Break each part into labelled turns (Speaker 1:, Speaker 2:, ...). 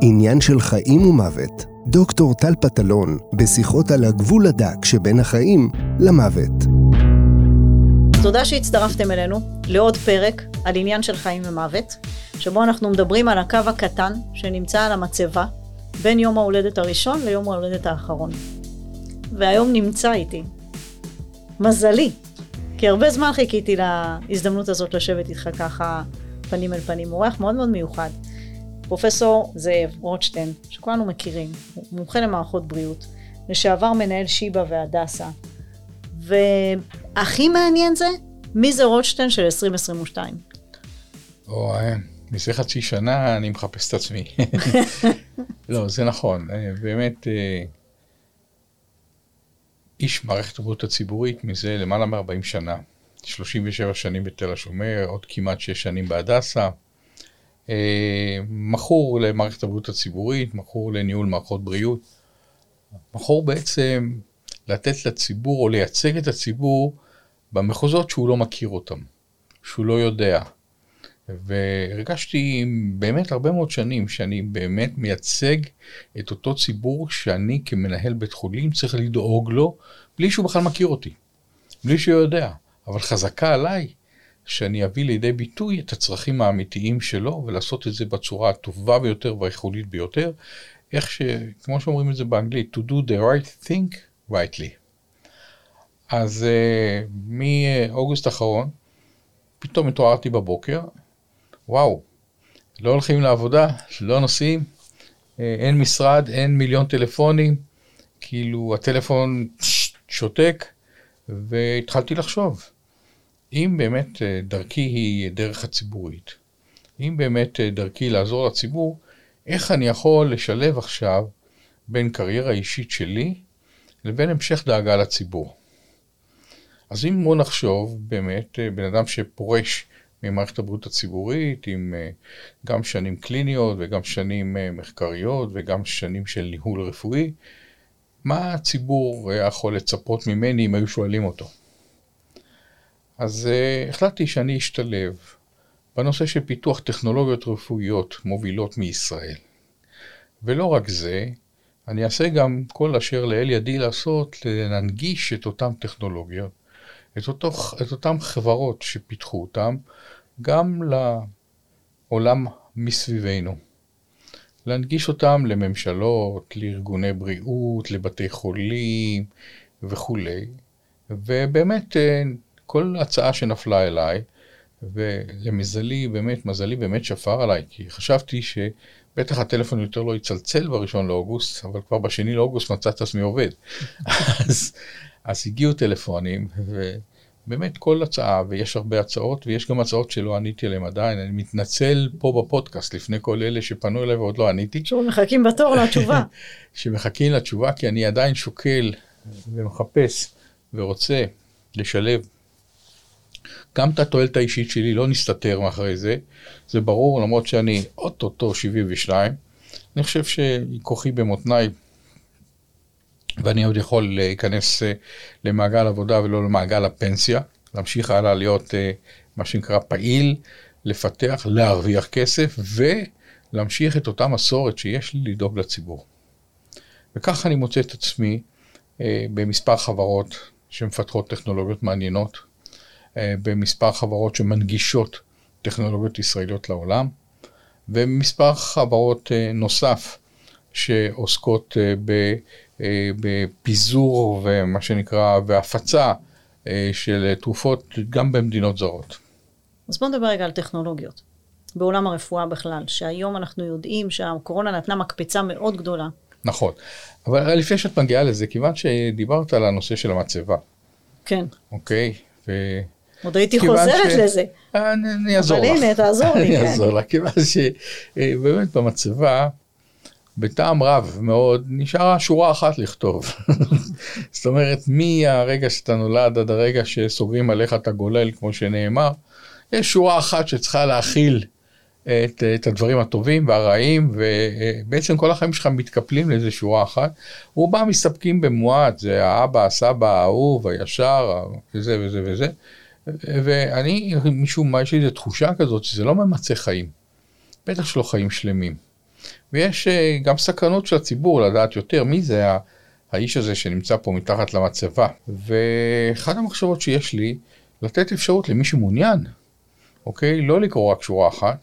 Speaker 1: עניין של חיים ומוות. דוקטור טל פטלון, בשיחות על הגבול הדק שבין החיים למוות.
Speaker 2: תודה שהצטרפתם אלינו לעוד פרק על עניין של חיים ומוות, שבו אנחנו מדברים על הקו הקטן שנמצא על המצבה בין יום ההולדת הראשון ליום ההולדת האחרון. והיום נמצא איתי. מזלי, כי הרבה זמן חיכיתי להזדמנות הזאת לשבת איתך ככה פנים אל פנים. אורח מאוד מאוד מיוחד. פרופסור זאב רוטשטיין, שכולנו מכירים, הוא מומחה למערכות בריאות, לשעבר מנהל שיבא והדסה. והכי מעניין זה, מי זה רוטשטיין של 2022?
Speaker 3: או, מזה חצי שנה אני מחפש את עצמי. לא, זה נכון, אה, באמת אה, איש מערכת הבריאות הציבורית מזה למעלה מ-40 שנה. 37 שנים בתל השומר, עוד כמעט 6 שנים בהדסה. אה, מכור למערכת הבריאות הציבורית, מכור לניהול מערכות בריאות. מכור בעצם לתת לציבור או לייצג את הציבור במחוזות שהוא לא מכיר אותם, שהוא לא יודע. והרגשתי באמת הרבה מאוד שנים שאני באמת מייצג את אותו ציבור שאני כמנהל בית חולים צריך לדאוג לו בלי שהוא בכלל מכיר אותי, בלי שהוא יודע. אבל חזקה עליי שאני אביא לידי ביטוי את הצרכים האמיתיים שלו ולעשות את זה בצורה הטובה ביותר והייחודית ביותר, איך ש... כמו שאומרים את זה באנגלית, to do the right thing rightly. אז uh, מאוגוסט האחרון, פתאום התעוררתי בבוקר, וואו, לא הולכים לעבודה, לא נוסעים, אה, אין משרד, אין מיליון טלפונים, כאילו הטלפון שותק, והתחלתי לחשוב, אם באמת אה, דרכי היא דרך הציבורית, אם באמת אה, דרכי לעזור לציבור, איך אני יכול לשלב עכשיו בין קריירה אישית שלי לבין המשך דאגה לציבור. אז אם בוא נחשוב באמת בן אדם שפורש ממערכת הבריאות הציבורית, עם אה, גם שנים קליניות וגם שנים אה, מחקריות וגם שנים של ניהול רפואי, מה הציבור יכול לצפות ממני אם היו שואלים אותו? אז uh, החלטתי שאני אשתלב בנושא של פיתוח טכנולוגיות רפואיות מובילות מישראל. ולא רק זה, אני אעשה גם כל אשר לאל ידי לעשות להנגיש את אותן טכנולוגיות את, אותו, את אותן חברות שפיתחו אותן גם לעולם מסביבנו. להנגיש אותם לממשלות, לארגוני בריאות, לבתי חולים וכולי. ובאמת, אה, כל הצעה שנפלה אליי, ולמזלי, באמת, מזלי באמת שפר עליי, כי חשבתי שבטח הטלפון יותר לא יצלצל בראשון לאוגוסט, אבל כבר בשני לאוגוסט מצא את עצמי עובד. אז, אז הגיעו טלפונים, ובאמת כל הצעה, ויש הרבה הצעות, ויש גם הצעות שלא עניתי עליהן עדיין, אני מתנצל פה בפודקאסט לפני כל אלה שפנו אליי ועוד לא עניתי.
Speaker 2: שמחכים בתור לתשובה.
Speaker 3: שמחכים לתשובה, כי אני עדיין שוקל ומחפש ורוצה לשלב גם את התועלת האישית שלי, לא נסתתר מאחורי זה, זה ברור, למרות שאני אוטוטו 72, אני חושב שכוחי במותניי ואני עוד יכול להיכנס אה, למעגל עבודה ולא למעגל הפנסיה, להמשיך הלאה להיות אה, מה שנקרא פעיל, לפתח, להרוויח כסף ולהמשיך את אותה מסורת שיש לי לדאוג לציבור. וכך אני מוצא את עצמי אה, במספר חברות שמפתחות טכנולוגיות מעניינות, במספר חברות שמנגישות טכנולוגיות ישראליות לעולם, ומספר חברות נוסף שעוסקות. אה, בפיזור ומה שנקרא, והפצה אה, של תרופות גם במדינות זרות.
Speaker 2: אז בואו נדבר רגע על טכנולוגיות. בעולם הרפואה בכלל, שהיום אנחנו יודעים שהקורונה נתנה מקפצה מאוד גדולה.
Speaker 3: נכון, אבל לפני שאת מגיעה לזה, כיוון שדיברת על הנושא של המצבה.
Speaker 2: כן.
Speaker 3: אוקיי.
Speaker 2: עוד הייתי חוזרת ש... לזה.
Speaker 3: אני, אני אעזור
Speaker 2: לך.
Speaker 3: אבל
Speaker 2: הנה, תעזור לי.
Speaker 3: אני אעזור לך, כיוון שבאמת במצבה, בטעם רב מאוד, נשארה שורה אחת לכתוב. זאת אומרת, מהרגע שאתה נולד עד הרגע שסוגרים עליך את הגולל, כמו שנאמר, יש שורה אחת שצריכה להכיל את, את הדברים הטובים והרעים, ובעצם כל החיים שלך מתקפלים לאיזה שורה אחת. רובם מסתפקים במועט, זה האבא, הסבא, האהוב, הישר, וזה וזה וזה. ואני, משום מה, יש לי איזו תחושה כזאת שזה לא ממצה חיים. בטח שלא חיים שלמים. ויש אה, גם סקרנות של הציבור לדעת יותר מי זה האיש הזה שנמצא פה מתחת למצבה. ואחת המחשבות שיש לי, לתת אפשרות למי שמעוניין, אוקיי? לא לקרוא רק שורה אחת,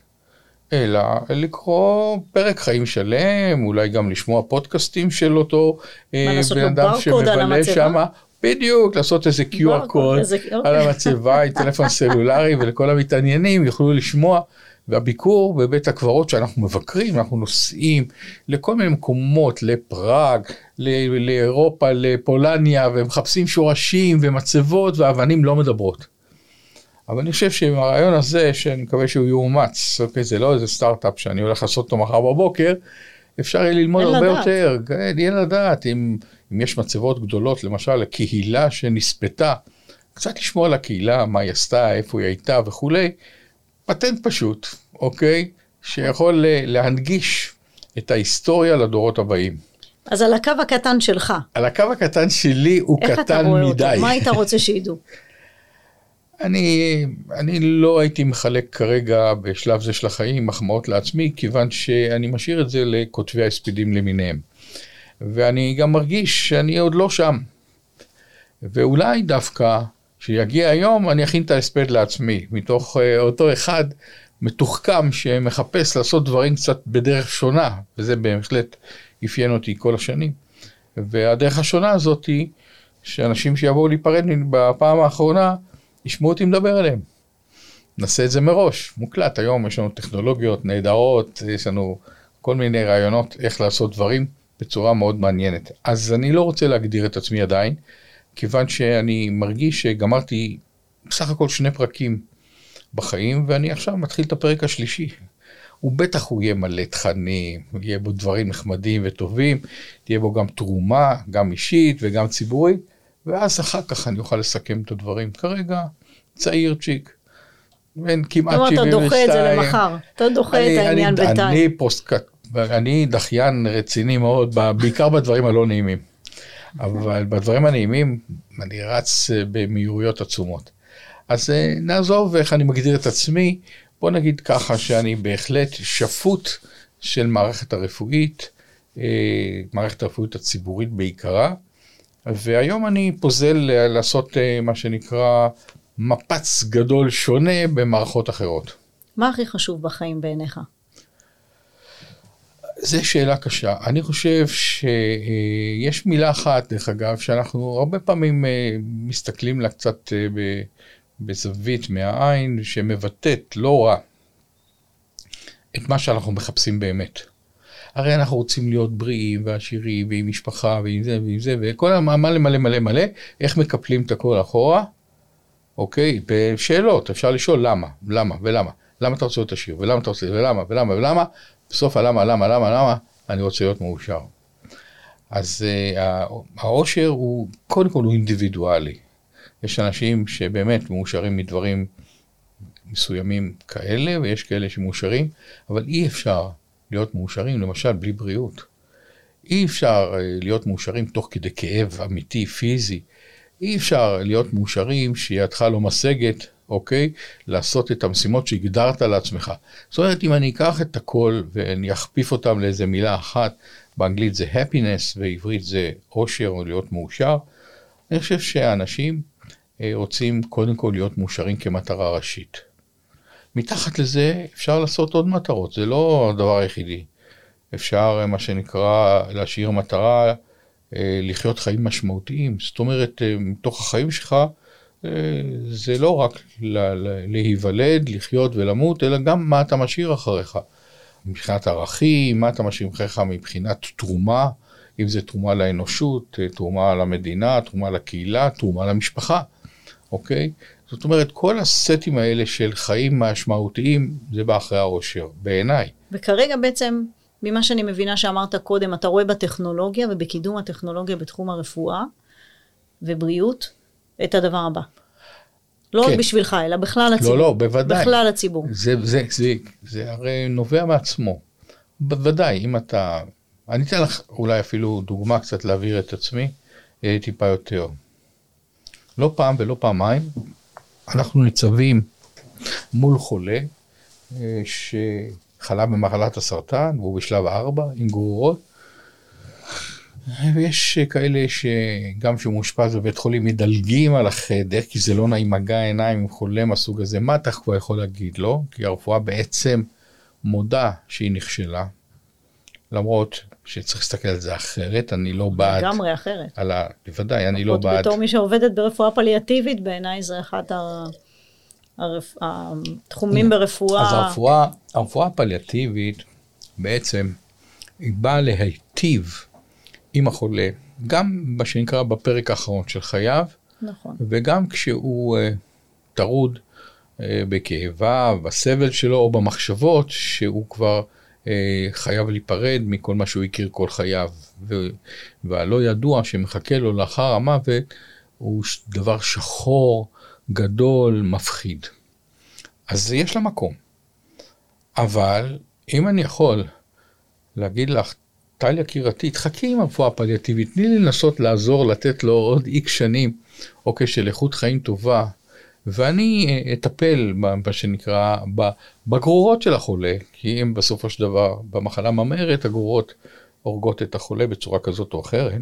Speaker 3: אלא לקרוא פרק חיים שלם, אולי גם לשמוע פודקאסטים של אותו
Speaker 2: אה, בן אדם שמבלה שם.
Speaker 3: בדיוק, לעשות איזה QR קוד על המצבה עם טלפון סלולרי ולכל המתעניינים יוכלו לשמוע. והביקור בבית הקברות שאנחנו מבקרים, אנחנו נוסעים לכל מיני מקומות, לפראג, לאירופה, לפולניה, ומחפשים שורשים ומצבות ואבנים לא מדברות. אבל אני חושב שעם הרעיון הזה, שאני מקווה שהוא יאומץ, אוקיי, זה לא איזה סטארט-אפ שאני הולך לעשות אותו מחר בבוקר, אפשר יהיה ללמוד הרבה לדעת. יותר, כן, יהיה לדעת, אם, אם יש מצבות גדולות, למשל, הקהילה שנספתה, קצת לשמוע על הקהילה, מה היא עשתה, איפה היא הייתה וכולי, פטנט פשוט, אוקיי, שיכול להנגיש את ההיסטוריה לדורות הבאים.
Speaker 2: אז על הקו הקטן שלך.
Speaker 3: על הקו הקטן שלי הוא קטן מדי. איך אתה רואה אותו?
Speaker 2: מה היית רוצה שידעו?
Speaker 3: אני, אני לא הייתי מחלק כרגע בשלב זה של החיים מחמאות לעצמי, כיוון שאני משאיר את זה לכותבי ההספדים למיניהם. ואני גם מרגיש שאני עוד לא שם. ואולי דווקא, כשיגיע היום, אני אכין את ההספד לעצמי, מתוך uh, אותו אחד מתוחכם שמחפש לעשות דברים קצת בדרך שונה, וזה בהחלט אפיין אותי כל השנים. והדרך השונה הזאת היא שאנשים שיבואו להיפרד בפעם האחרונה, ישמעו אותי מדבר אליהם. נעשה את זה מראש, מוקלט. היום יש לנו טכנולוגיות נהדרות, יש לנו כל מיני רעיונות איך לעשות דברים בצורה מאוד מעניינת. אז אני לא רוצה להגדיר את עצמי עדיין, כיוון שאני מרגיש שגמרתי בסך הכל שני פרקים בחיים, ואני עכשיו מתחיל את הפרק השלישי. הוא בטח הוא יהיה מלא תכנים, יהיה בו דברים נחמדים וטובים, תהיה בו גם תרומה, גם אישית וגם ציבורית. ואז אחר כך אני אוכל לסכם את הדברים. כרגע צעיר צ'יק, בן כמעט 72.
Speaker 2: אתה דוחה את זה למחר, אתה דוחה את העניין בינתיים.
Speaker 3: אני פוסטקאט, אני דחיין רציני מאוד, בעיקר בדברים הלא נעימים. אבל בדברים הנעימים אני רץ אה, במהירויות עצומות. אז אה, נעזוב איך אני מגדיר את עצמי, בוא נגיד ככה שאני בהחלט שפוט של מערכת הרפואית, אה, מערכת הרפואית הציבורית בעיקרה, והיום אני פוזל לעשות מה שנקרא מפץ גדול שונה במערכות אחרות.
Speaker 2: מה הכי חשוב בחיים בעיניך?
Speaker 3: זו שאלה קשה. אני חושב שיש מילה אחת, דרך אגב, שאנחנו הרבה פעמים אה, מסתכלים לה קצת אה, בזווית מהעין, שמבטאת לא רע את מה שאנחנו מחפשים באמת. הרי אנחנו רוצים להיות בריאים ועשירים ועם משפחה ועם זה ועם זה וכל המלא מלא מלא מלא, איך מקפלים את הכל אחורה? אוקיי, בשאלות, אפשר לשאול למה, למה ולמה. למה אתה רוצה להיות עשיר, ולמה אתה רוצה, ולמה, ולמה, ולמה, בסוף הלמה, למה, למה, למה, אני רוצה להיות מאושר. אז העושר הוא, קודם כל הוא אינדיבידואלי. יש אנשים שבאמת מאושרים מדברים מסוימים כאלה, ויש כאלה שמאושרים, אבל אי אפשר להיות מאושרים, למשל, בלי בריאות. אי אפשר אה, להיות מאושרים תוך כדי כאב אמיתי, פיזי. אי אפשר להיות מאושרים שידך לא משגת, אוקיי? לעשות את המשימות שהגדרת לעצמך. זאת אומרת, אם אני אקח את הכל ואני אכפיף אותם לאיזה מילה אחת, באנגלית זה happiness, בעברית זה אושר או להיות מאושר, אני חושב שאנשים אה, רוצים קודם כל להיות מאושרים כמטרה ראשית. מתחת לזה אפשר לעשות עוד מטרות, זה לא הדבר היחידי. אפשר, מה שנקרא, להשאיר מטרה, אה, לחיות חיים משמעותיים. זאת אומרת, אה, מתוך החיים שלך, אה, זה לא רק להיוולד, לחיות ולמות, אלא גם מה אתה משאיר אחריך. מבחינת ערכים, מה אתה משאיר אחריך מבחינת תרומה, אם זה תרומה לאנושות, תרומה למדינה, תרומה לקהילה, תרומה למשפחה, אוקיי? זאת אומרת, כל הסטים האלה של חיים משמעותיים, זה בא אחרי העושר, בעיניי.
Speaker 2: וכרגע בעצם, ממה שאני מבינה שאמרת קודם, אתה רואה בטכנולוגיה ובקידום הטכנולוגיה בתחום הרפואה ובריאות, את הדבר הבא. לא כן. רק בשבילך, אלא בכלל הציבור.
Speaker 3: לא, לא, בוודאי.
Speaker 2: בכלל הציבור.
Speaker 3: זה, זה, זה, זה, זה הרי נובע מעצמו. בוודאי, אם אתה... אני אתן לך אולי אפילו דוגמה קצת להעביר את עצמי, אה, טיפה יותר. לא פעם ולא פעמיים, אנחנו ניצבים מול חולה אה, חלה במחלת הסרטן והוא בשלב 4 עם גרורות. ויש כאלה שגם כשהוא מאושפז בבית חולים מדלגים על החדר כי זה לא נעים מגע עיניים עם חולה מהסוג הזה, מה אתה כבר יכול להגיד לו? כי הרפואה בעצם מודה שהיא נכשלה, למרות שצריך להסתכל על זה אחרת, אני לא בעד...
Speaker 2: לגמרי אחרת.
Speaker 3: על ה... בוודאי, אני לא בעד...
Speaker 2: בתור מי שעובדת ברפואה פליאטיבית, בעיניי זה אחד ה... הרפ... התחומים ברפואה.
Speaker 3: אז הרפואה, הרפואה הפליאטיבית בעצם היא באה להיטיב עם החולה, גם מה שנקרא בפרק האחרון של חייו,
Speaker 2: נכון.
Speaker 3: וגם כשהוא uh, טרוד uh, בכאביו, בסבל שלו או במחשבות שהוא כבר uh, חייב להיפרד מכל מה שהוא הכיר כל חייו, ו- והלא ידוע שמחכה לו לאחר המוות הוא דבר שחור, גדול, מפחיד. אז יש לה מקום. אבל אם אני יכול להגיד לך, טל יקירתי, תחכי עם הרפואה הפליאטיבית, תני לי לנסות לעזור, לתת לו עוד איקס שנים, אוקיי, של איכות חיים טובה, ואני אה, אטפל, מה שנקרא, בגרורות של החולה, כי אם בסופו של דבר במחלה ממארת, הגרורות הורגות את החולה בצורה כזאת או אחרת.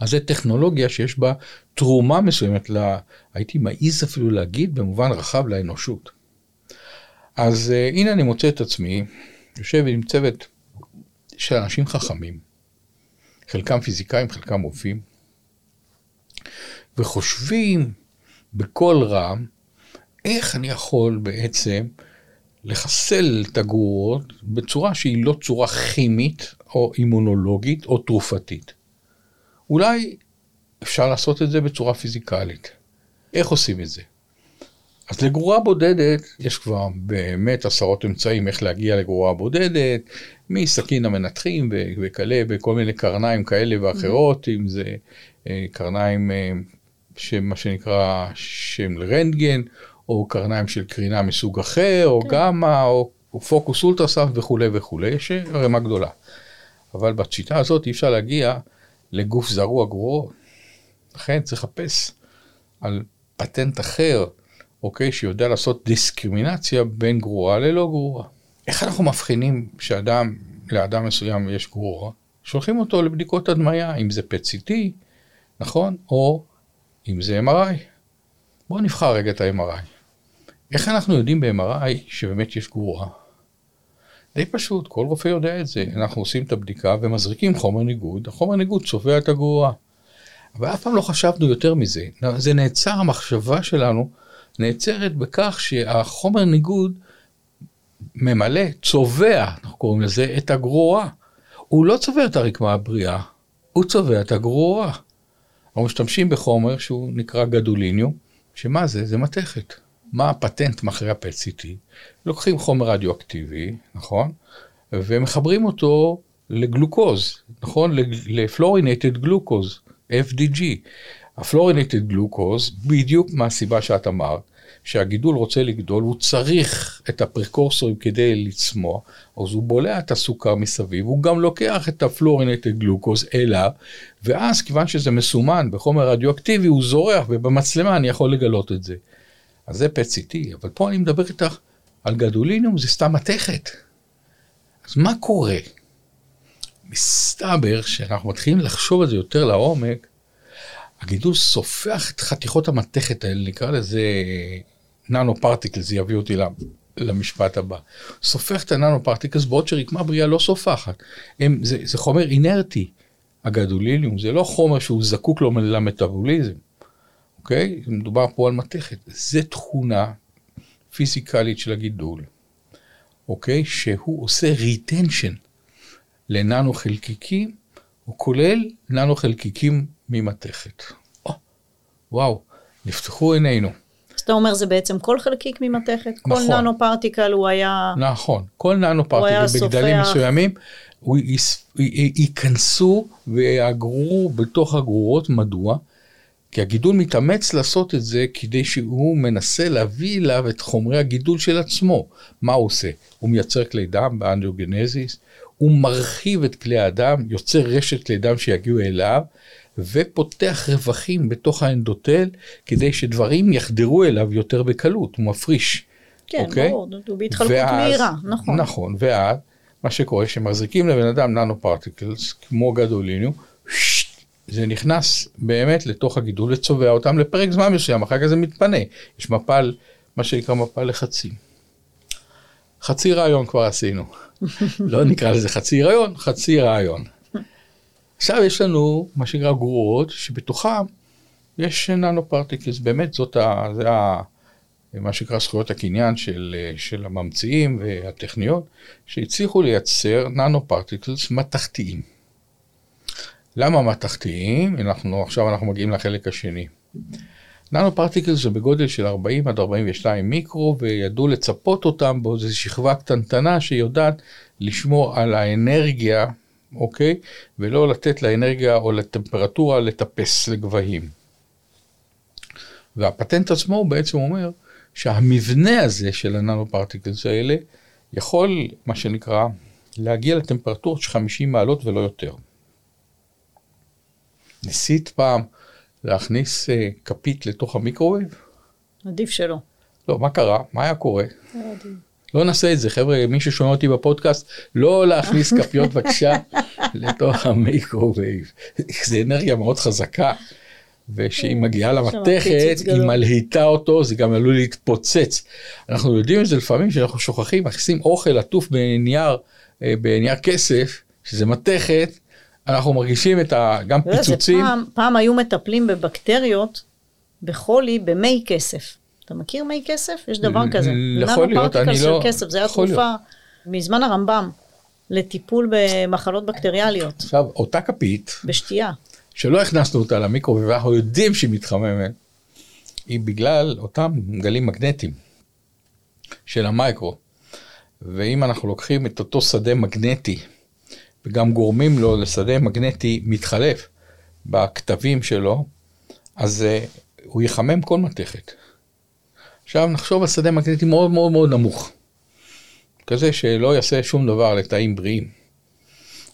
Speaker 3: אז זו טכנולוגיה שיש בה תרומה מסוימת, לה, הייתי מעז אפילו להגיד, במובן רחב לאנושות. אז uh, הנה אני מוצא את עצמי, יושב עם צוות של אנשים חכמים, חלקם פיזיקאים, חלקם רופאים, וחושבים בקול רם, איך אני יכול בעצם לחסל את הגרורות בצורה שהיא לא צורה כימית או אימונולוגית או תרופתית. אולי אפשר לעשות את זה בצורה פיזיקלית. איך עושים את זה? אז לגרורה בודדת יש כבר באמת עשרות אמצעים איך להגיע לגרורה בודדת, מסכין המנתחים וכאלה, בכל מיני קרניים כאלה ואחרות, אם זה אה, קרניים אה, שמה שנקרא שם רנטגן, או קרניים של קרינה מסוג אחר, או כן. גמא, או, או פוקוס אולטרסאפט וכולי וכולי, יש רמה גדולה. אבל בשיטה הזאת אי אפשר להגיע לגוף זרוע גרורות. לכן צריך לחפש על פטנט אחר, אוקיי, שיודע לעשות דיסקרימינציה בין גרורה ללא גרורה. איך אנחנו מבחינים שאדם, לאדם מסוים יש גרורה? שולחים אותו לבדיקות הדמיה, אם זה PET-CT, נכון? או אם זה MRI. בואו נבחר רגע את ה-MRI. איך אנחנו יודעים ב-MRI שבאמת יש גרורה? די פשוט, כל רופא יודע את זה. אנחנו עושים את הבדיקה ומזריקים חומר ניגוד, החומר ניגוד צובע את הגרורה. אבל אף פעם לא חשבנו יותר מזה. זה נעצר, המחשבה שלנו נעצרת בכך שהחומר ניגוד ממלא, צובע, אנחנו קוראים לזה, את הגרורה. הוא לא צובע את הרקמה הבריאה, הוא צובע את הגרורה. אנחנו משתמשים בחומר שהוא נקרא גדוליניום, שמה זה? זה מתכת. מה הפטנט מאחורי ה-PET-CT? לוקחים חומר רדיואקטיבי, נכון? ומחברים אותו לגלוקוז, נכון? לפלורינטד גלוקוז, FDG. הפלורינטד גלוקוז, בדיוק מהסיבה שאת אמרת, שהגידול רוצה לגדול, הוא צריך את הפרקורסורים כדי לצמוח, אז הוא בולע את הסוכר מסביב, הוא גם לוקח את הפלורינטד גלוקוז אליו, ואז כיוון שזה מסומן בחומר רדיואקטיבי, הוא זורח, ובמצלמה אני יכול לגלות את זה. אז זה PET-CT, אבל פה אני מדבר איתך על גדוליניום, זה סתם מתכת. אז מה קורה? מסתבר שאנחנו מתחילים לחשוב על זה יותר לעומק, הגידול סופח את חתיכות המתכת האלה, נקרא לזה ננו פרטיקל, זה יביא אותי למשפט הבא. סופח את הננו פרטיקלס בעוד שרקמה בריאה לא סופחת. הם, זה, זה חומר אינרטי, הגדוליניום, זה לא חומר שהוא זקוק לו למטאבוליזם. אוקיי? מדובר פה על מתכת. זה תכונה פיזיקלית של הגידול, אוקיי? שהוא עושה retention לננו חלקיקים, הוא כולל ננו חלקיקים ממתכת. או, וואו, נפתחו עינינו.
Speaker 2: אז אתה אומר זה בעצם כל חלקיק ממתכת? נכון. כל nano particle הוא היה...
Speaker 3: נכון, כל nano particle בגדלים מסוימים, הוא ייכנסו ויאגרו בתוך הגרורות, מדוע? כי הגידול מתאמץ לעשות את זה כדי שהוא מנסה להביא אליו את חומרי הגידול של עצמו. מה הוא עושה? הוא מייצר כלי דם באנדרוגנזיס, הוא מרחיב את כלי הדם, יוצר רשת כלי דם שיגיעו אליו, ופותח רווחים בתוך האנדוטל כדי שדברים יחדרו אליו יותר בקלות, הוא מפריש
Speaker 2: כן,
Speaker 3: אוקיי?
Speaker 2: ברור, הוא בהתחלקות
Speaker 3: ואז-
Speaker 2: מהירה, נכון.
Speaker 3: נכון, ואז מה שקורה, שמחזיקים לבן אדם ננו פרטיקלס, כמו גדולינו, שט, זה נכנס באמת לתוך הגידול וצובע אותם לפרק זמן מסוים, אחר כך זה מתפנה. יש מפל, מה שנקרא מפל לחצים. חצי רעיון כבר עשינו. לא נקרא לזה חצי רעיון, חצי רעיון. עכשיו יש לנו מה שנקרא גרורות, שבתוכם יש nano particles, באמת זאת ה... זה ה... מה שנקרא זכויות הקניין של, של הממציאים והטכניון, שהצליחו לייצר nano particles מתכתיים. למה מתכתיים? אנחנו, עכשיו אנחנו מגיעים לחלק השני. nano particles זה בגודל של 40 עד 42 מיקרו, וידעו לצפות אותם באיזו שכבה קטנטנה שיודעת לשמור על האנרגיה, אוקיי? ולא לתת לאנרגיה או לטמפרטורה לטפס לגבהים. והפטנט עצמו הוא בעצם אומר שהמבנה הזה של ה nano particles האלה יכול, מה שנקרא, להגיע לטמפרטורות של 50 מעלות ולא יותר. ניסית פעם להכניס אה, כפית לתוך המיקרווייב?
Speaker 2: עדיף שלא.
Speaker 3: לא, מה קרה? מה היה קורה? לא נעשה את זה, חבר'ה, מי ששומע אותי בפודקאסט, לא להכניס כפיות בבקשה לתוך המיקרווייב. זה אנרגיה מאוד חזקה, וכשהיא מגיעה למתכת, היא. מלהיטה אותו, זה גם עלול להתפוצץ. אנחנו יודעים את זה לפעמים, שאנחנו שוכחים, מכניסים אוכל עטוף בנייר, אה, בנייר כסף, שזה מתכת, אנחנו מרגישים את ה... גם פיצוצים.
Speaker 2: פעם, פעם היו מטפלים בבקטריות בחולי במי כסף. אתה מכיר מי כסף? יש דבר כזה.
Speaker 3: יכול להיות, אני
Speaker 2: של
Speaker 3: לא-
Speaker 2: כסף, זה היה תרופה מזמן הרמב"ם לטיפול במחלות בקטריאליות,
Speaker 3: עכשיו, אותה כפית,
Speaker 2: בשתייה.
Speaker 3: שלא הכנסנו אותה למיקרווייב, ואנחנו יודעים שהיא מתחממת, היא בגלל אותם גלים מגנטיים של המייקרו. ואם אנחנו לוקחים את אותו שדה מגנטי, וגם גורמים לו לשדה מגנטי מתחלף בכתבים שלו, אז uh, הוא יחמם כל מתכת. עכשיו נחשוב על שדה מגנטי מאוד מאוד מאוד נמוך, כזה שלא יעשה שום דבר לתאים בריאים.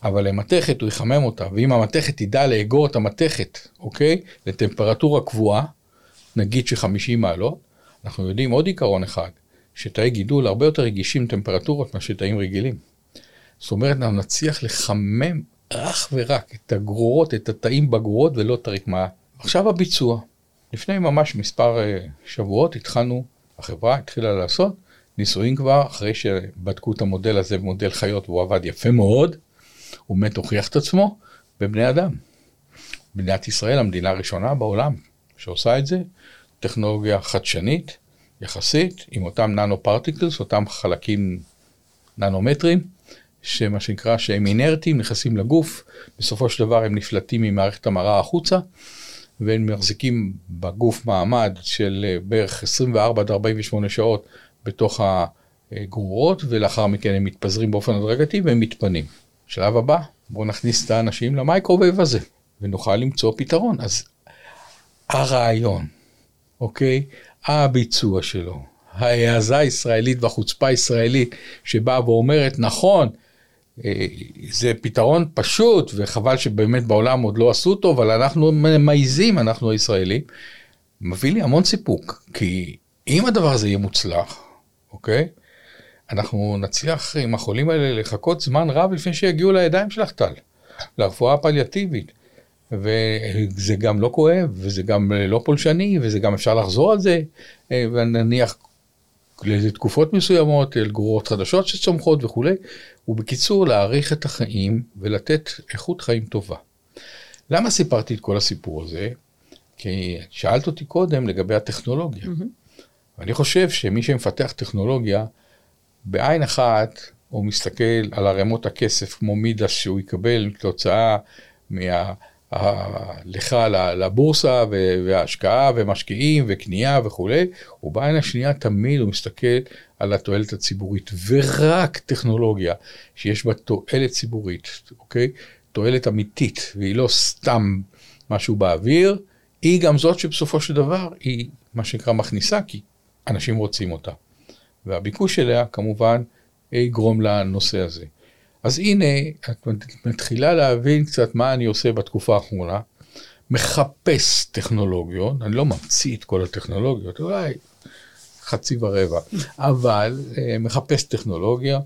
Speaker 3: אבל למתכת הוא יחמם אותה, ואם המתכת תדע לאגור את המתכת, אוקיי? לטמפרטורה קבועה, נגיד ש-50 מעלות, אנחנו יודעים עוד עיקרון אחד, שתאי גידול הרבה יותר רגישים לטמפרטורות מאשר תאים רגילים. זאת אומרת, אנחנו נצליח לחמם אך ורק את הגרורות, את התאים בגרורות ולא את הרקמה. עכשיו הביצוע. לפני ממש מספר אה, שבועות התחלנו, החברה התחילה לעשות ניסויים כבר, אחרי שבדקו את המודל הזה במודל חיות והוא עבד יפה מאוד, הוא באמת הוכיח את עצמו בבני אדם. מדינת ישראל, המדינה הראשונה בעולם שעושה את זה, טכנולוגיה חדשנית יחסית, עם אותם ננו פרטיקלס, אותם חלקים ננומטרים, שמה שנקרא שהם אינרטיים, נכנסים לגוף, בסופו של דבר הם נפלטים ממערכת המראה החוצה, והם מחזיקים בגוף מעמד של אה, בערך 24 עד 48 שעות בתוך הגרורות, ולאחר מכן הם מתפזרים באופן הדרגתי והם מתפנים. שלב הבא, בואו נכניס את האנשים למייקרווייב הזה, ונוכל למצוא פתרון. אז הרעיון, אוקיי? הביצוע שלו, ההעזה הישראלית והחוצפה הישראלית שבאה ואומרת, נכון, זה פתרון פשוט, וחבל שבאמת בעולם עוד לא עשו אותו, אבל אנחנו מעיזים, אנחנו הישראלים, מביא לי המון סיפוק, כי אם הדבר הזה יהיה מוצלח, אוקיי? אנחנו נצליח עם החולים האלה לחכות זמן רב לפני שיגיעו לידיים שלך טל, לרפואה הפליאטיבית. וזה גם לא כואב, וזה גם לא פולשני, וזה גם אפשר לחזור על זה, אה, ונניח לאיזה תקופות מסוימות, אל גרורות חדשות שצומחות וכולי, ובקיצור להאריך את החיים ולתת איכות חיים טובה. למה סיפרתי את כל הסיפור הזה? כי שאלת אותי קודם לגבי הטכנולוגיה. ואני חושב שמי שמפתח טכנולוגיה, בעין אחת הוא מסתכל על ערימות הכסף כמו מידס שהוא יקבל כתוצאה מההליכה לבורסה וההשקעה ומשקיעים וקנייה וכולי, ובעין השנייה תמיד הוא מסתכל על התועלת הציבורית, ורק טכנולוגיה שיש בה תועלת ציבורית, אוקיי? תועלת אמיתית, והיא לא סתם משהו באוויר, היא גם זאת שבסופו של דבר היא מה שנקרא מכניסה, כי אנשים רוצים אותה. והביקוש אליה כמובן יגרום לנושא הזה. אז הנה, את מתחילה להבין קצת מה אני עושה בתקופה האחרונה, מחפש טכנולוגיות, אני לא ממציא את כל הטכנולוגיות, אולי חצי ורבע, אבל אה, מחפש טכנולוגיה,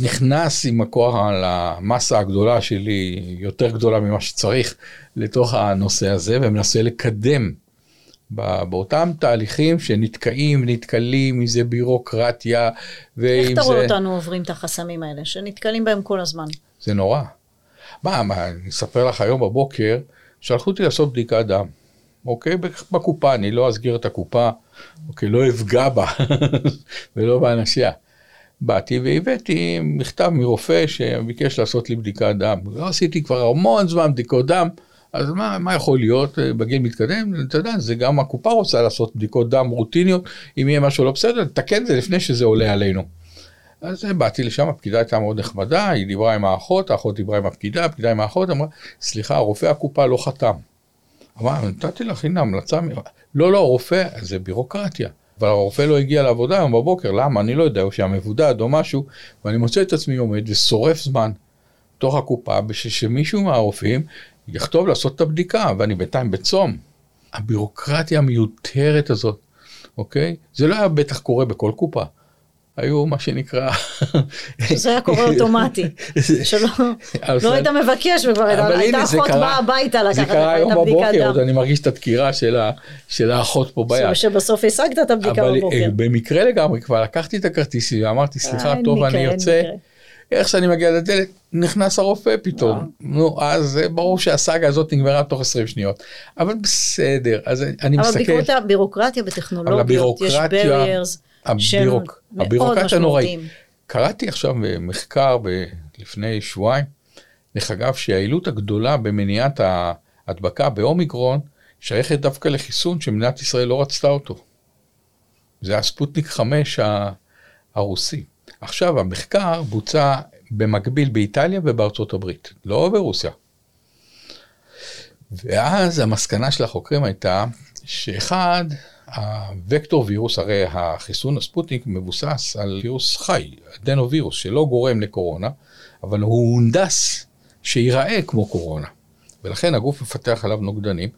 Speaker 3: נכנס עם הכוח על המסה הגדולה שלי, יותר גדולה ממה שצריך, לתוך הנושא הזה, ומנסה לקדם באותם תהליכים שנתקעים, נתקלים, אם זה בירוקרטיה,
Speaker 2: ואם זה... איך אתה רואה אותנו עוברים את החסמים האלה, שנתקלים בהם כל הזמן?
Speaker 3: זה נורא. מה, מה, אני אספר לך היום בבוקר, שלחו אותי לעשות בדיקת דם, אוקיי? בקופה, אני לא אסגיר את הקופה, אוקיי? לא אפגע בה ולא באנשיה. באתי והבאתי מכתב מרופא שביקש לעשות לי בדיקת דם. לא עשיתי כבר המון זמן בדיקות דם, אז מה, מה יכול להיות אה, בגיל מתקדם? אתה יודע, זה גם הקופה רוצה לעשות בדיקות דם רוטיניות, אם יהיה משהו לא בסדר, תקן את זה לפני שזה עולה עלינו. אז באתי לשם, הפקידה הייתה מאוד נחמדה, היא דיברה עם האחות, האחות דיברה עם הפקידה, הפקידה עם האחות, אמרה, סליחה, רופא הקופה לא חתם. אמרה, נתתי לך, הנה המלצה, לא, לא, רופא, זה בירוקרטיה. אבל הרופא לא הגיע לעבודה היום בבוקר, למה? אני לא יודע, או מבודד או משהו, ואני מוצא את עצמי עומד ושורף זמן בתוך הקופה, בשביל שמישהו מהרופאים יכתוב לעשות את הבדיקה, ואני בינתיים בצום. הבירוקרטיה המיותרת הזאת, אוקיי? זה לא היה בטח קורה בכל קופה. היו מה שנקרא...
Speaker 2: שזה היה קורה אוטומטי, שלא לא היית מבקש וכבר הייתה אחות באה הביתה לקחת
Speaker 3: את הבדיקת דם. זה קרה היום בבוקר, עוד אני מרגיש את הדקירה של האחות פה ביד.
Speaker 2: שבסוף השגת את הבדיקה בבוקר. אבל אה,
Speaker 3: במקרה לגמרי כבר לקחתי את הכרטיסים ואמרתי סליחה טוב אני יוצא. איך שאני מגיע לדלת, נכנס הרופא פתאום. אה. נו, אז ברור שהסאגה הזאת נגמרה תוך 20 שניות. אבל בסדר, אז אני מסתכל. אבל
Speaker 2: בעקבות הבירוקרטיה בטכנולוגיות, יש barriers.
Speaker 3: הבירוק, הבירוקרטיה נוראית. קראתי עכשיו מחקר ב, לפני שבועיים, דרך אגב, שהיעילות הגדולה במניעת ההדבקה באומיקרון שייכת דווקא לחיסון שמדינת ישראל לא רצתה אותו. זה הספוטניק 5 הרוסי. עכשיו, המחקר בוצע במקביל באיטליה ובארצות הברית, לא ברוסיה. ואז המסקנה של החוקרים הייתה שאחד, הוקטור וירוס, הרי החיסון הספוטניק מבוסס על וירוס חי, אדנו וירוס, שלא גורם לקורונה, אבל הוא הונדס שייראה כמו קורונה. ולכן הגוף מפתח עליו נוגדנים.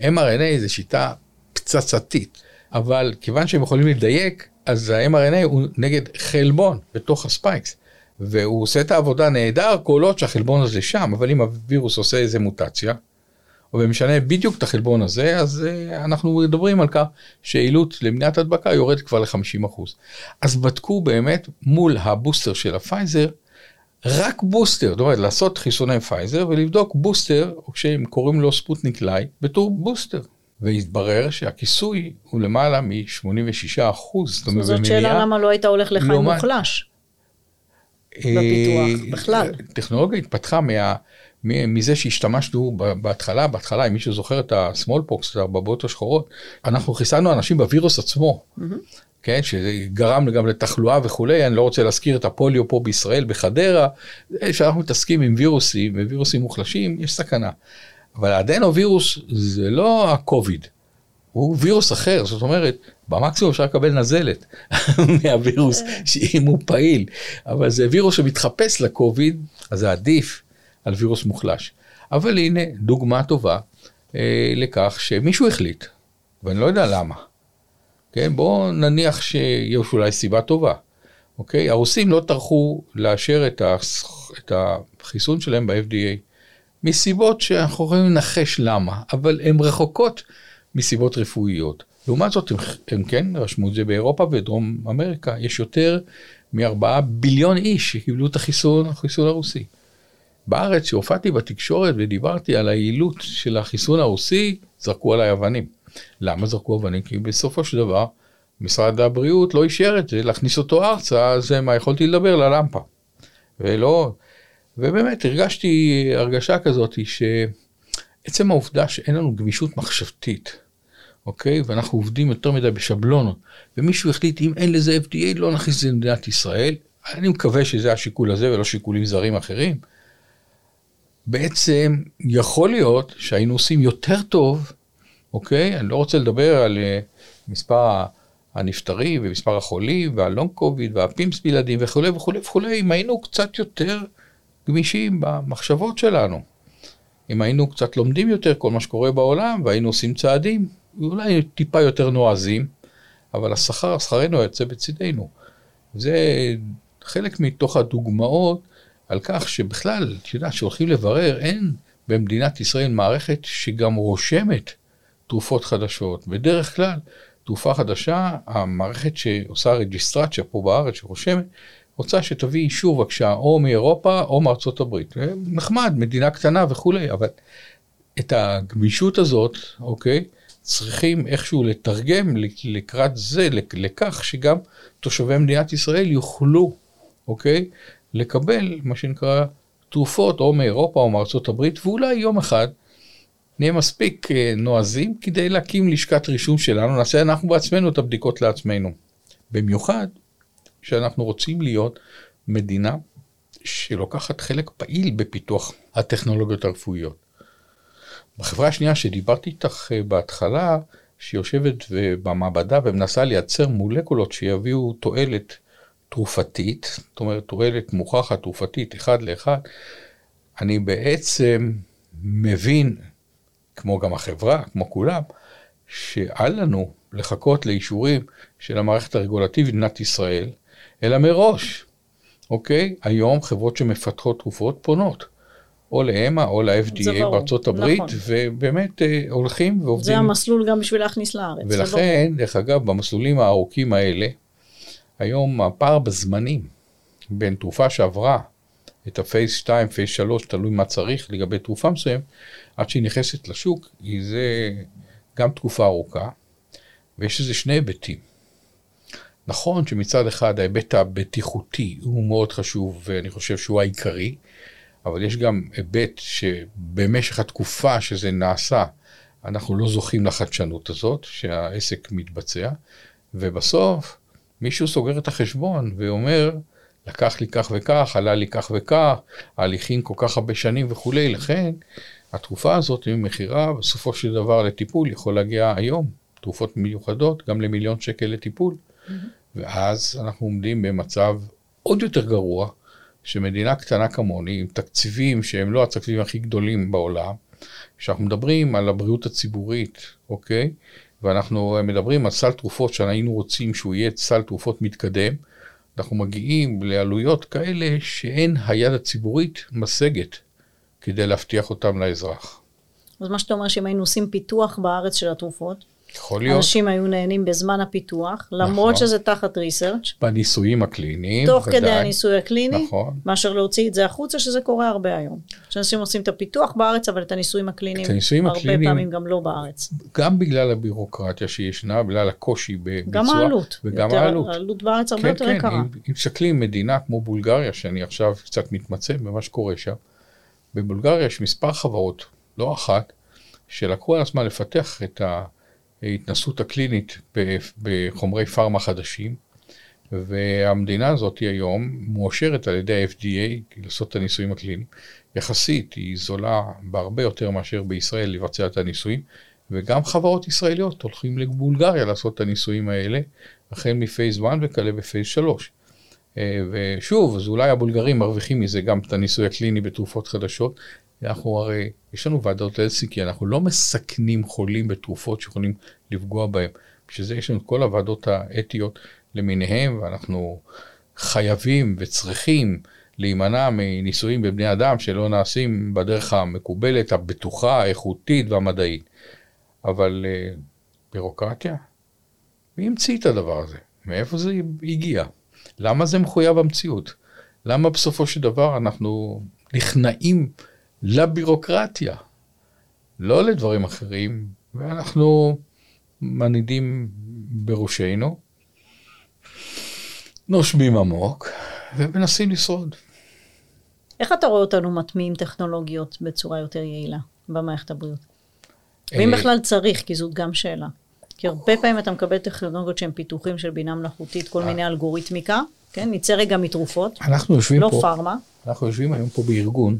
Speaker 3: mRNA זה שיטה פצצתית, אבל כיוון שהם יכולים לדייק, אז ה-mRNA הוא נגד חלבון בתוך ה spikes. והוא עושה את העבודה נהדר כל עוד שהחלבון הזה שם, אבל אם הווירוס עושה איזה מוטציה, ומשנה בדיוק את החלבון הזה, אז uh, אנחנו מדברים על כך שיעילות למניעת הדבקה יורדת כבר ל-50%. אז בדקו באמת מול הבוסטר של הפייזר, רק בוסטר, זאת אומרת לעשות חיסוני פייזר ולבדוק בוסטר, או כשהם קוראים לו ספוטניק לייט, בתור בוסטר. והתברר שהכיסוי הוא למעלה מ-86 אחוז.
Speaker 2: זאת אומרת, זאת שאלה למה לא היית הולך לחיים לא מוחלש. בפיתוח בכלל.
Speaker 3: טכנולוגיה התפתחה מה... מזה שהשתמשנו בהתחלה, בהתחלה, אם מישהו זוכר את הסמולפוקס, את הבבות השחורות, אנחנו חיסנו אנשים בווירוס עצמו, mm-hmm. כן, שגרם גם לתחלואה וכולי, אני לא רוצה להזכיר את הפוליו פה בישראל, בחדרה, כשאנחנו מתעסקים עם וירוסים, ווירוסים מוחלשים, יש סכנה. אבל האדנו וירוס זה לא הקוביד, הוא וירוס אחר, זאת אומרת, במקסימום אפשר לקבל נזלת מהווירוס, שאם הוא פעיל, אבל זה וירוס שמתחפש לקוביד, אז זה עדיף על וירוס מוחלש. אבל הנה דוגמה טובה אה, לכך שמישהו החליט, ואני לא יודע למה, כן? בואו נניח שיש אולי סיבה טובה, אוקיי? הרוסים לא טרחו לאשר את, הח... את החיסון שלהם ב-FDA, מסיבות שאנחנו יכולים לנחש למה, אבל הן רחוקות מסיבות רפואיות. לעומת זאת, הם, הם כן רשמו את זה באירופה ודרום אמריקה, יש יותר מארבעה ביליון איש שקיבלו את החיסון, החיסון הרוסי. בארץ, כשהופעתי בתקשורת ודיברתי על היעילות של החיסון הרוסי, זרקו עליי אבנים. למה זרקו אבנים? כי בסופו של דבר, משרד הבריאות לא אישר את זה, להכניס אותו ארצה, אז מה, יכולתי לדבר ללמפה. ולא, ובאמת הרגשתי הרגשה כזאת שעצם העובדה שאין לנו גמישות מחשבתית, אוקיי? ואנחנו עובדים יותר מדי בשבלונות, ומישהו החליט אם אין לזה FDA לא נכניס את זה למדינת ישראל, אני מקווה שזה השיקול הזה ולא שיקולים זרים אחרים. בעצם יכול להיות שהיינו עושים יותר טוב, אוקיי? אני לא רוצה לדבר על uh, מספר הנפטרים ומספר החולים והלונג קוביד והפימס בלעדים וכולי וכולי וכולי, אם היינו קצת יותר גמישים במחשבות שלנו. אם היינו קצת לומדים יותר כל מה שקורה בעולם והיינו עושים צעדים, אולי טיפה יותר נועזים, אבל השכר, שכרנו יוצא בצידנו. זה חלק מתוך הדוגמאות על כך שבכלל, את יודעת, כשהולכים לברר, אין במדינת ישראל מערכת שגם רושמת תרופות חדשות. בדרך כלל, תרופה חדשה, המערכת שעושה רג'יסטרציה פה בארץ, שרושמת, רוצה שתביא אישור בבקשה, או מאירופה או מארצות הברית. נחמד, מדינה קטנה וכולי, אבל את הגמישות הזאת, אוקיי, צריכים איכשהו לתרגם לקראת זה, לכך שגם תושבי מדינת ישראל יוכלו, אוקיי, לקבל מה שנקרא תרופות או מאירופה או מארצות הברית, ואולי יום אחד נהיה מספיק אה, נועזים כדי להקים לשכת רישום שלנו, נעשה אנחנו בעצמנו את הבדיקות לעצמנו. במיוחד שאנחנו רוצים להיות מדינה שלוקחת חלק פעיל בפיתוח הטכנולוגיות הרפואיות. בחברה השנייה שדיברתי איתך אה, בהתחלה, שיושבת במעבדה ומנסה לייצר מולקולות שיביאו תועלת תרופתית, זאת אומרת תועלת מוכחת תרופתית אחד לאחד, אני בעצם מבין, כמו גם החברה, כמו כולם, שאל לנו לחכות לאישורים של המערכת הרגולטיבית במדינת ישראל, אלא מראש, אוקיי? היום חברות שמפתחות תרופות פונות. או ל EMA או ל-FDA בארצות הברית, נכון. ובאמת אה, הולכים ועובדים.
Speaker 2: זה המסלול גם בשביל להכניס לארץ.
Speaker 3: ולכן, דרך אגב, במסלולים הארוכים האלה, היום הפער בזמנים בין תרופה שעברה את ה phase 2, phase 3, תלוי מה צריך לגבי תרופה מסוים, עד שהיא נכנסת לשוק, היא זה גם תקופה ארוכה, ויש לזה שני היבטים. נכון שמצד אחד ההיבט הבטיחותי הוא מאוד חשוב, ואני חושב שהוא העיקרי, אבל יש גם היבט שבמשך התקופה שזה נעשה, אנחנו לא זוכים לחדשנות הזאת, שהעסק מתבצע, ובסוף מישהו סוגר את החשבון ואומר, לקח לי כך וכך, עלה לי כך וכך, ההליכים כל כך הרבה שנים וכולי, לכן התרופה הזאת עם מכירה בסופו של דבר לטיפול יכול להגיע היום, תרופות מיוחדות, גם למיליון שקל לטיפול. Mm-hmm. ואז אנחנו עומדים במצב עוד יותר גרוע, שמדינה קטנה כמוני, עם תקציבים שהם לא התקציבים הכי גדולים בעולם, כשאנחנו מדברים על הבריאות הציבורית, אוקיי? ואנחנו מדברים על סל תרופות שהיינו רוצים שהוא יהיה סל תרופות מתקדם, אנחנו מגיעים לעלויות כאלה שאין היד הציבורית משגת כדי להבטיח אותם לאזרח.
Speaker 2: אז מה שאתה אומר שאם היינו עושים פיתוח בארץ של התרופות,
Speaker 3: יכול להיות.
Speaker 2: אנשים היו נהנים בזמן הפיתוח, למרות נכון. שזה תחת ריסרצ'.
Speaker 3: בניסויים הקליניים,
Speaker 2: תוך ודאי. כדי הניסוי הקליני, נכון. מאשר להוציא את זה החוצה, שזה קורה הרבה היום. שאנשים עושים את הפיתוח בארץ, אבל את הניסויים הקליניים, את הניסויים הרבה הקליניים, פעמים גם לא בארץ.
Speaker 3: גם בגלל הבירוקרטיה שישנה, בגלל הקושי בביצוע.
Speaker 2: גם העלות.
Speaker 3: וגם יותר, העלות.
Speaker 2: העלות בארץ הרבה כן, יותר כן. יקרה. אם
Speaker 3: מסתכלים מדינה כמו בולגריה, שאני עכשיו קצת מתמצא במה שקורה שם, בבולגריה יש מספר חברות, לא אחת, שלקחו על עצמם לפתח את ה... ההתנסות הקלינית בחומרי פארמה חדשים, והמדינה הזאת היום מואשרת על ידי ה-FDA לעשות את הניסויים הקליניים. יחסית היא זולה בהרבה יותר מאשר בישראל לבצע את הניסויים, וגם חברות ישראליות הולכים לבולגריה לעשות את הניסויים האלה, החל מפייס 1 וכלה בפייס 3. אה, ושוב, אז אולי הבולגרים מרוויחים מזה גם את הניסוי הקליני בתרופות חדשות, אנחנו הרי, יש לנו ועדות אלסיקי, אנחנו לא מסכנים חולים בתרופות שיכולים לפגוע בהם. בשביל זה יש לנו את כל הוועדות האתיות למיניהם, ואנחנו חייבים וצריכים להימנע מניסויים בבני אדם שלא נעשים בדרך המקובלת, הבטוחה, האיכותית והמדעית. אבל uh, בירוקרטיה? מי המציא את הדבר הזה? מאיפה זה הגיע? למה זה מחויב המציאות? למה בסופו של דבר אנחנו נכנעים לבירוקרטיה, לא לדברים אחרים, ואנחנו מנהיגים בראשנו, נושמים עמוק ומנסים לשרוד.
Speaker 2: איך אתה רואה אותנו מטמיעים טכנולוגיות בצורה יותר יעילה במערכת הבריאות? ואם אה, בכלל צריך, כי זאת גם שאלה. כי הרבה פעמים אתה מקבל טכנולוגיות שהן פיתוחים של בינה מלאכותית, כל אה. מיני אלגוריתמיקה, כן? נצא רגע מתרופות,
Speaker 3: אנחנו יושבים
Speaker 2: לא
Speaker 3: פה,
Speaker 2: פארמה.
Speaker 3: אנחנו יושבים היום פה בארגון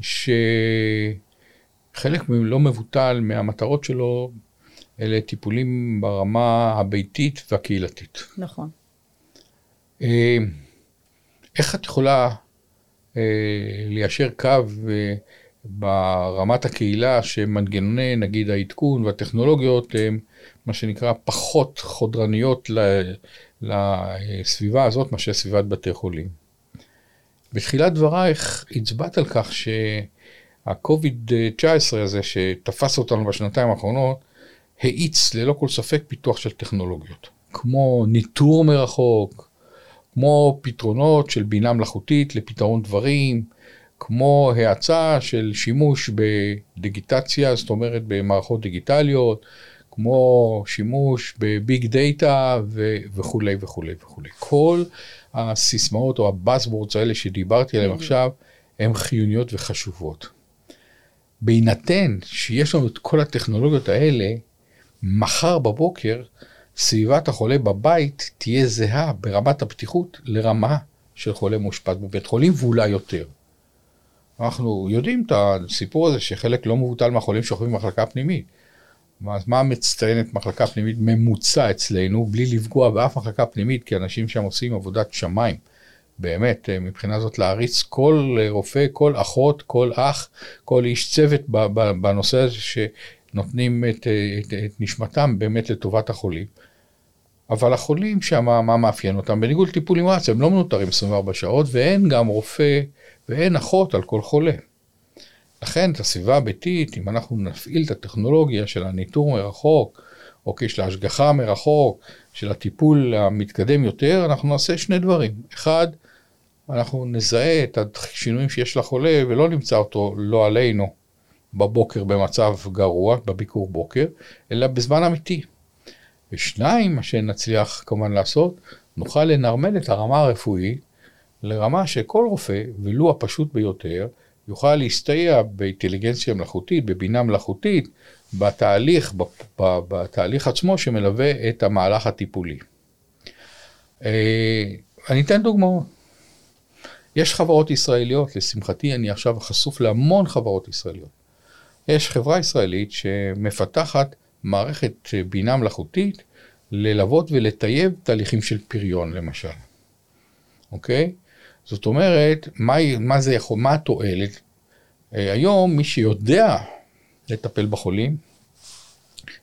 Speaker 3: שחלק לא מבוטל מהמטרות שלו אלה טיפולים ברמה הביתית והקהילתית.
Speaker 2: נכון.
Speaker 3: אה, איך את יכולה אה, ליישר קו ברמת הקהילה שמנגנוני נגיד העדכון והטכנולוגיות הם מה שנקרא פחות חודרניות לסביבה הזאת מאשר סביבת בתי חולים. בתחילת דברייך הצבעת על כך שהקוביד-19 הזה שתפס אותנו בשנתיים האחרונות האיץ ללא כל ספק פיתוח של טכנולוגיות, כמו ניטור מרחוק, כמו פתרונות של בינה מלאכותית לפתרון דברים, כמו האצה של שימוש בדיגיטציה, זאת אומרת במערכות דיגיטליות, כמו שימוש ב big data וכולי וכולי וכולי. כל הסיסמאות או ה buzzwords האלה שדיברתי עליהם עכשיו, הן חיוניות וחשובות. בהינתן שיש לנו את כל הטכנולוגיות האלה, מחר בבוקר סביבת החולה בבית תהיה זהה ברמת הפתיחות לרמה של חולה מאושפז בבית חולים ואולי יותר. אנחנו יודעים את הסיפור הזה שחלק לא מבוטל מהחולים שוכבים במחלקה פנימית. אז מה מצטיינת מחלקה פנימית ממוצע אצלנו, בלי לפגוע באף מחלקה פנימית, כי אנשים שם עושים עבודת שמיים. באמת, אה, מבחינה זאת להריץ כל רופא, כל אחות, כל אח, כל איש צוות בנושא הזה שנותנים את, את, את נשמתם באמת לטובת החולים. אבל החולים שם, מה מאפיין אותם? בניגוד לטיפול נמרץ, הם לא מנוטרים 24 שעות, ואין גם רופא ואין אחות על כל חולה. לכן את הסביבה הביתית, אם אנחנו נפעיל את הטכנולוגיה של הניטור מרחוק, או של ההשגחה מרחוק, של הטיפול המתקדם יותר, אנחנו נעשה שני דברים. אחד, אנחנו נזהה את השינויים שיש לחולה ולא נמצא אותו לא עלינו בבוקר במצב גרוע, בביקור בוקר, אלא בזמן אמיתי. ושניים, מה שנצליח כמובן לעשות, נוכל לנרמל את הרמה הרפואית לרמה שכל רופא, ולו הפשוט ביותר, יוכל להסתייע באינטליגנציה מלאכותית, בבינה מלאכותית, בתהליך, בתהליך עצמו שמלווה את המהלך הטיפולי. אה, אני אתן דוגמאות. יש חברות ישראליות, לשמחתי אני עכשיו חשוף להמון חברות ישראליות. יש חברה ישראלית שמפתחת מערכת בינה מלאכותית ללוות ולטייב תהליכים של פריון למשל, אוקיי? זאת אומרת, מה, מה זה יכול, מה התועלת? אה, היום מי שיודע לטפל בחולים,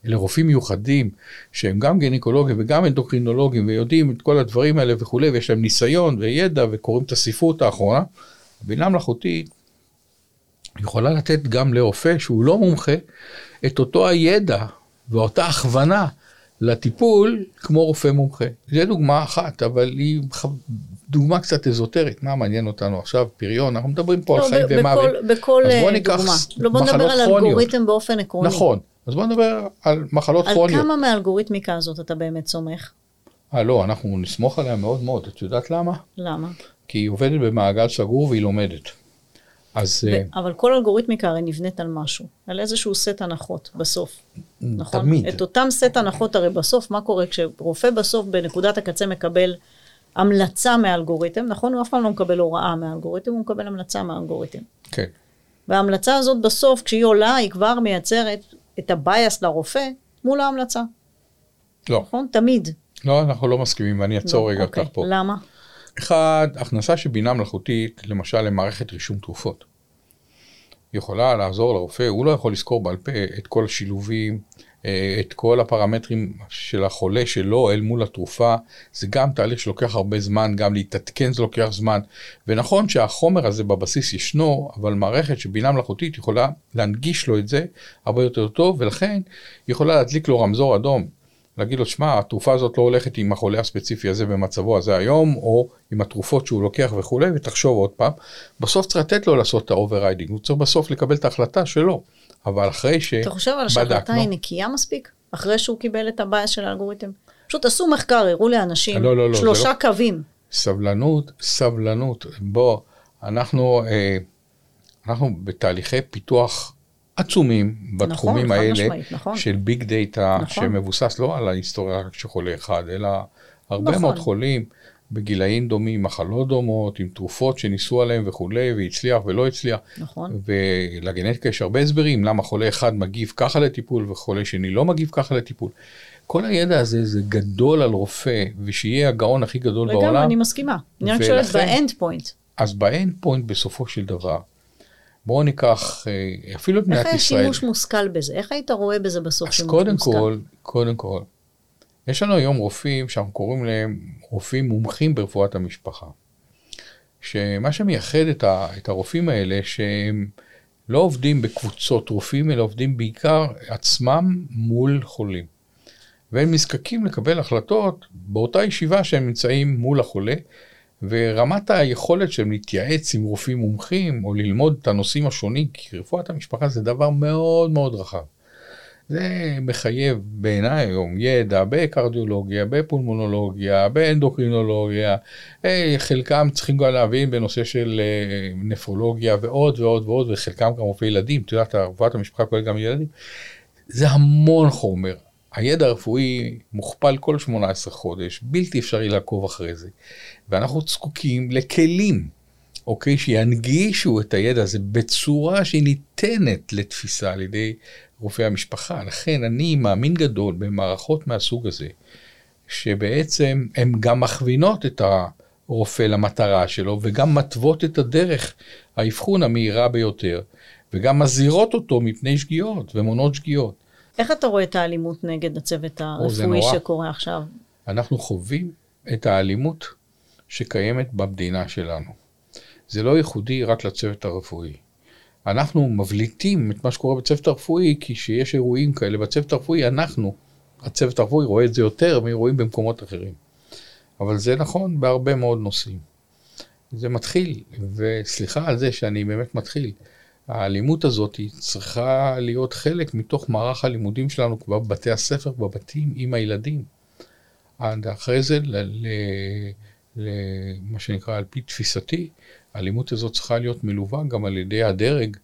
Speaker 3: אלה רופאים מיוחדים שהם גם גינקולוגים וגם אנדוקרינולוגים ויודעים את כל הדברים האלה וכולי ויש להם ניסיון וידע וקוראים את הספרות האחרונה. בינה מלאכותית יכולה לתת גם לרופא שהוא לא מומחה את אותו הידע ואותה הכוונה לטיפול כמו רופא מומחה. זו דוגמה אחת, אבל היא דוגמה קצת אזוטרית, מה מעניין אותנו עכשיו, פריון, אנחנו מדברים פה לא, על חיים ומוות.
Speaker 2: בכל אז בוא ניקח דוגמה. לא בוא נדבר על אלגוריתם באופן עקרוני.
Speaker 3: נכון, אז בוא נדבר על מחלות על כרוניות.
Speaker 2: על כמה מהאלגוריתמיקה הזאת אתה באמת סומך?
Speaker 3: אה לא, אנחנו נסמוך עליה מאוד מאוד, את יודעת למה?
Speaker 2: למה?
Speaker 3: כי היא עובדת במעגל סגור והיא לומדת. אז...
Speaker 2: ו- uh, אבל כל אלגוריתמיקה הרי נבנית על משהו, על איזשהו סט הנחות בסוף, נכון?
Speaker 3: תמיד.
Speaker 2: את אותם סט הנחות הרי בסוף, מה קורה כשרופא בסוף בנקודת הקצה מקבל המלצה מהאלגוריתם, נכון? הוא אף פעם לא מקבל הוראה מהאלגוריתם, הוא מקבל המלצה מהאלגוריתם.
Speaker 3: כן.
Speaker 2: וההמלצה הזאת בסוף, כשהיא עולה, היא כבר מייצרת את ה bias לרופא מול ההמלצה.
Speaker 3: לא.
Speaker 2: נכון? תמיד.
Speaker 3: לא, אנחנו לא מסכימים, ואני אעצור לא, רגע אוקיי. פה.
Speaker 2: למה?
Speaker 3: אחד, הכנסה של בינה מלאכותית, למשל למערכת רישום תרופות. יכולה לעזור לרופא, הוא לא יכול לזכור בעל פה את כל השילובים, את כל הפרמטרים של החולה שלו אל מול התרופה. זה גם תהליך שלוקח הרבה זמן, גם להתעדכן זה לוקח זמן. ונכון שהחומר הזה בבסיס ישנו, אבל מערכת של בינה מלאכותית יכולה להנגיש לו את זה הרבה יותר טוב, ולכן יכולה להדליק לו רמזור אדום. להגיד לו, שמע, התרופה הזאת לא הולכת עם החולה הספציפי הזה במצבו הזה היום, או עם התרופות שהוא לוקח וכולי, ותחשוב עוד פעם. בסוף צריך לתת לו לעשות את ה overriding, הוא צריך בסוף לקבל את ההחלטה שלו. אבל אחרי שבדקנו...
Speaker 2: אתה חושב על שההחלטה היא נקייה מספיק? אחרי שהוא קיבל את ה bias של האלגוריתם? פשוט עשו מחקר, הראו לאנשים לא, לא, לא, שלושה לא... קווים.
Speaker 3: סבלנות, סבלנות. בוא, אנחנו, אה, אנחנו בתהליכי פיתוח עצומים בתחומים נכון, האלה נכון. של ביג דאטה, נכון. שמבוסס לא על ההיסטוריה רק של חולה אחד, אלא הרבה נכון. מאוד חולים. בגילאים דומים, מחלות דומות, עם תרופות שניסו עליהן וכולי, והצליח ולא הצליח.
Speaker 2: נכון.
Speaker 3: ולגנטיקה יש הרבה הסברים למה חולה אחד מגיב ככה לטיפול וחולה שני לא מגיב ככה לטיפול. כל הידע הזה זה גדול על רופא, ושיהיה הגאון הכי גדול בעולם.
Speaker 2: לגמרי, אני מסכימה. אני רק שואלת ב end point.
Speaker 3: אז ב end point בסופו של דבר, בואו ניקח אה, אפילו את מדינת
Speaker 2: איך
Speaker 3: ישראל.
Speaker 2: היה שימוש מושכל בזה? איך היית רואה בזה בסוף
Speaker 3: אז
Speaker 2: שימוש
Speaker 3: קודם
Speaker 2: מושכל?
Speaker 3: כל, קודם כל, יש לנו היום רופאים שאנחנו קוראים להם רופאים מומחים ברפואת המשפחה. שמה שמייחד את, ה, את הרופאים האלה, שהם לא עובדים בקבוצות רופאים, אלא עובדים בעיקר עצמם מול חולים. והם נזקקים לקבל החלטות באותה ישיבה שהם נמצאים מול החולה, ורמת היכולת שלהם להתייעץ עם רופאים מומחים, או ללמוד את הנושאים השונים, כי רפואת המשפחה זה דבר מאוד מאוד רחב. זה מחייב בעיניי היום ידע בקרדיולוגיה, בפולמונולוגיה, באנדוקרינולוגיה, אה, חלקם צריכים גם להבין בנושא של אה, נפרולוגיה ועוד ועוד ועוד, וחלקם גם רופאי ילדים, את יודעת, רפואת המשפחה כוללת גם ילדים. זה המון חומר. הידע הרפואי מוכפל כל 18 חודש, בלתי אפשרי לעקוב אחרי זה. ואנחנו זקוקים לכלים, אוקיי, שינגישו את הידע הזה בצורה שהיא ניתנת לתפיסה על ידי רופאי המשפחה. לכן אני מאמין גדול במערכות מהסוג הזה, שבעצם הן גם מכווינות את הרופא למטרה שלו, וגם מתוות את הדרך האבחון המהירה ביותר, וגם מזהירות אותו מפני שגיאות ומונעות שגיאות.
Speaker 2: איך אתה רואה את האלימות נגד הצוות הרפואי. שקורה עכשיו?
Speaker 3: אנחנו חווים את האלימות שקיימת במדינה שלנו. זה לא ייחודי רק לצוות הרפואי. אנחנו מבליטים את מה שקורה בצוות הרפואי, כי כשיש אירועים כאלה בצוות הרפואי, אנחנו, הצוות הרפואי, רואה את זה יותר מאירועים במקומות אחרים. אבל זה נכון בהרבה מאוד נושאים. זה מתחיל, וסליחה על זה שאני באמת מתחיל. האלימות הזאת היא צריכה להיות חלק מתוך מערך הלימודים שלנו כבר בבתי הספר, בבתים, עם הילדים. עד אחרי זה, למה שנקרא, על פי תפיסתי, האלימות הזאת צריכה להיות מלווה גם על ידי הדרג,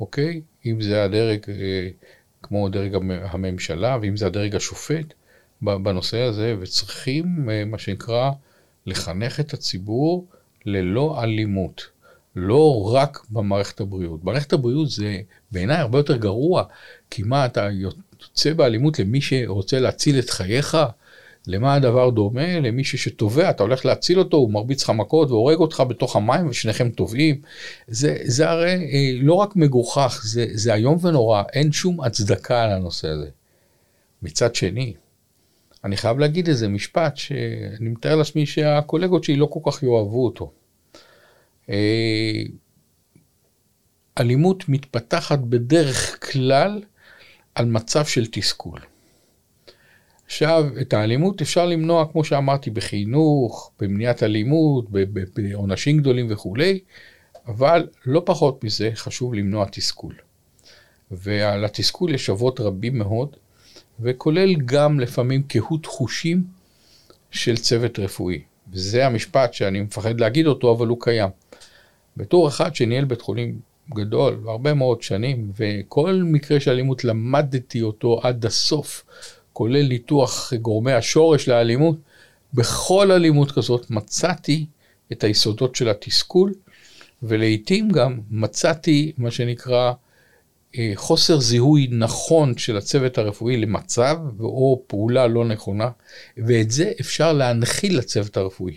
Speaker 3: אוקיי? אם זה הדרג אה, כמו דרג המ- הממשלה, ואם זה הדרג השופט בנושא הזה, וצריכים, אה, מה שנקרא, לחנך את הציבור ללא אלימות. לא רק במערכת הבריאות. מערכת הבריאות זה בעיניי הרבה יותר גרוע, כי מה, אתה יוצא באלימות למי שרוצה להציל את חייך? למה הדבר דומה? למישהו שטובע, אתה הולך להציל אותו, הוא מרביץ לך מכות והורג אותך בתוך המים ושניכם טובעים. זה, זה הרי אה, לא רק מגוחך, זה, זה איום ונורא, אין שום הצדקה לנושא הזה. מצד שני, אני חייב להגיד איזה משפט שאני מתאר לעצמי שהקולגות שלי לא כל כך יאהבו אותו. אה, אלימות מתפתחת בדרך כלל על מצב של תסכול. עכשיו, את האלימות אפשר למנוע, כמו שאמרתי, בחינוך, במניעת אלימות, בעונשים גדולים וכולי, אבל לא פחות מזה חשוב למנוע תסכול. ועל התסכול יש אבות רבים מאוד, וכולל גם לפעמים קהות חושים של צוות רפואי. וזה המשפט שאני מפחד להגיד אותו, אבל הוא קיים. בתור אחד שניהל בית חולים גדול, הרבה מאוד שנים, וכל מקרה של אלימות למדתי אותו עד הסוף, כולל ניתוח גורמי השורש לאלימות, בכל אלימות כזאת מצאתי את היסודות של התסכול, ולעיתים גם מצאתי מה שנקרא אה, חוסר זיהוי נכון של הצוות הרפואי למצב או פעולה לא נכונה, ואת זה אפשר להנחיל לצוות הרפואי.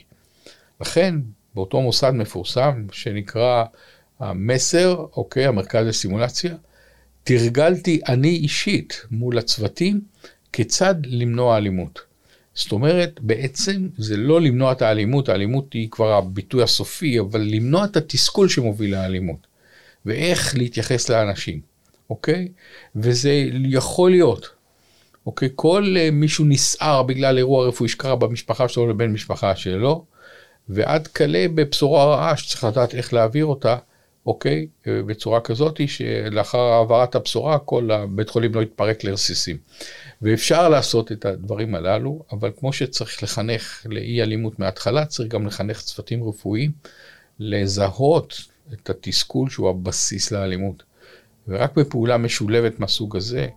Speaker 3: לכן, באותו מוסד מפורסם שנקרא המסר, אוקיי, המרכז לסימולציה, תרגלתי אני אישית מול הצוותים כיצד למנוע אלימות. זאת אומרת, בעצם זה לא למנוע את האלימות, האלימות היא כבר הביטוי הסופי, אבל למנוע את התסכול שמוביל לאלימות, ואיך להתייחס לאנשים, אוקיי? וזה יכול להיות, אוקיי? כל uh, מישהו נסער בגלל אירוע רפואי שקרה במשפחה שלו לבן משפחה שלו, ועד כלה בבשורה רעה שצריך לדעת איך להעביר אותה, אוקיי? בצורה כזאת שלאחר העברת הבשורה כל הבית חולים לא יתפרק לרסיסים. ואפשר לעשות את הדברים הללו, אבל כמו שצריך לחנך לאי אלימות מההתחלה, צריך גם לחנך צוותים רפואיים לזהות את התסכול שהוא הבסיס לאלימות. ורק בפעולה משולבת מהסוג הזה,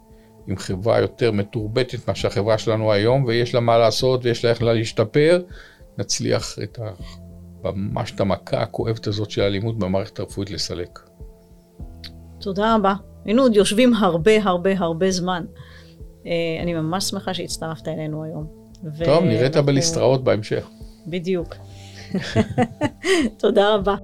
Speaker 3: עם חברה יותר מתורבתת מאשר החברה שלנו היום, ויש לה מה לעשות ויש לה איך לה להשתפר, נצליח את ה... ממש את המכה הכואבת הזאת של האלימות במערכת הרפואית לסלק.
Speaker 2: תודה רבה. היינו עוד יושבים הרבה הרבה הרבה זמן. אה, אני ממש שמחה שהצטרפת אלינו היום.
Speaker 3: טוב, נראית בליסטראות בהמשך.
Speaker 2: בדיוק. תודה רבה.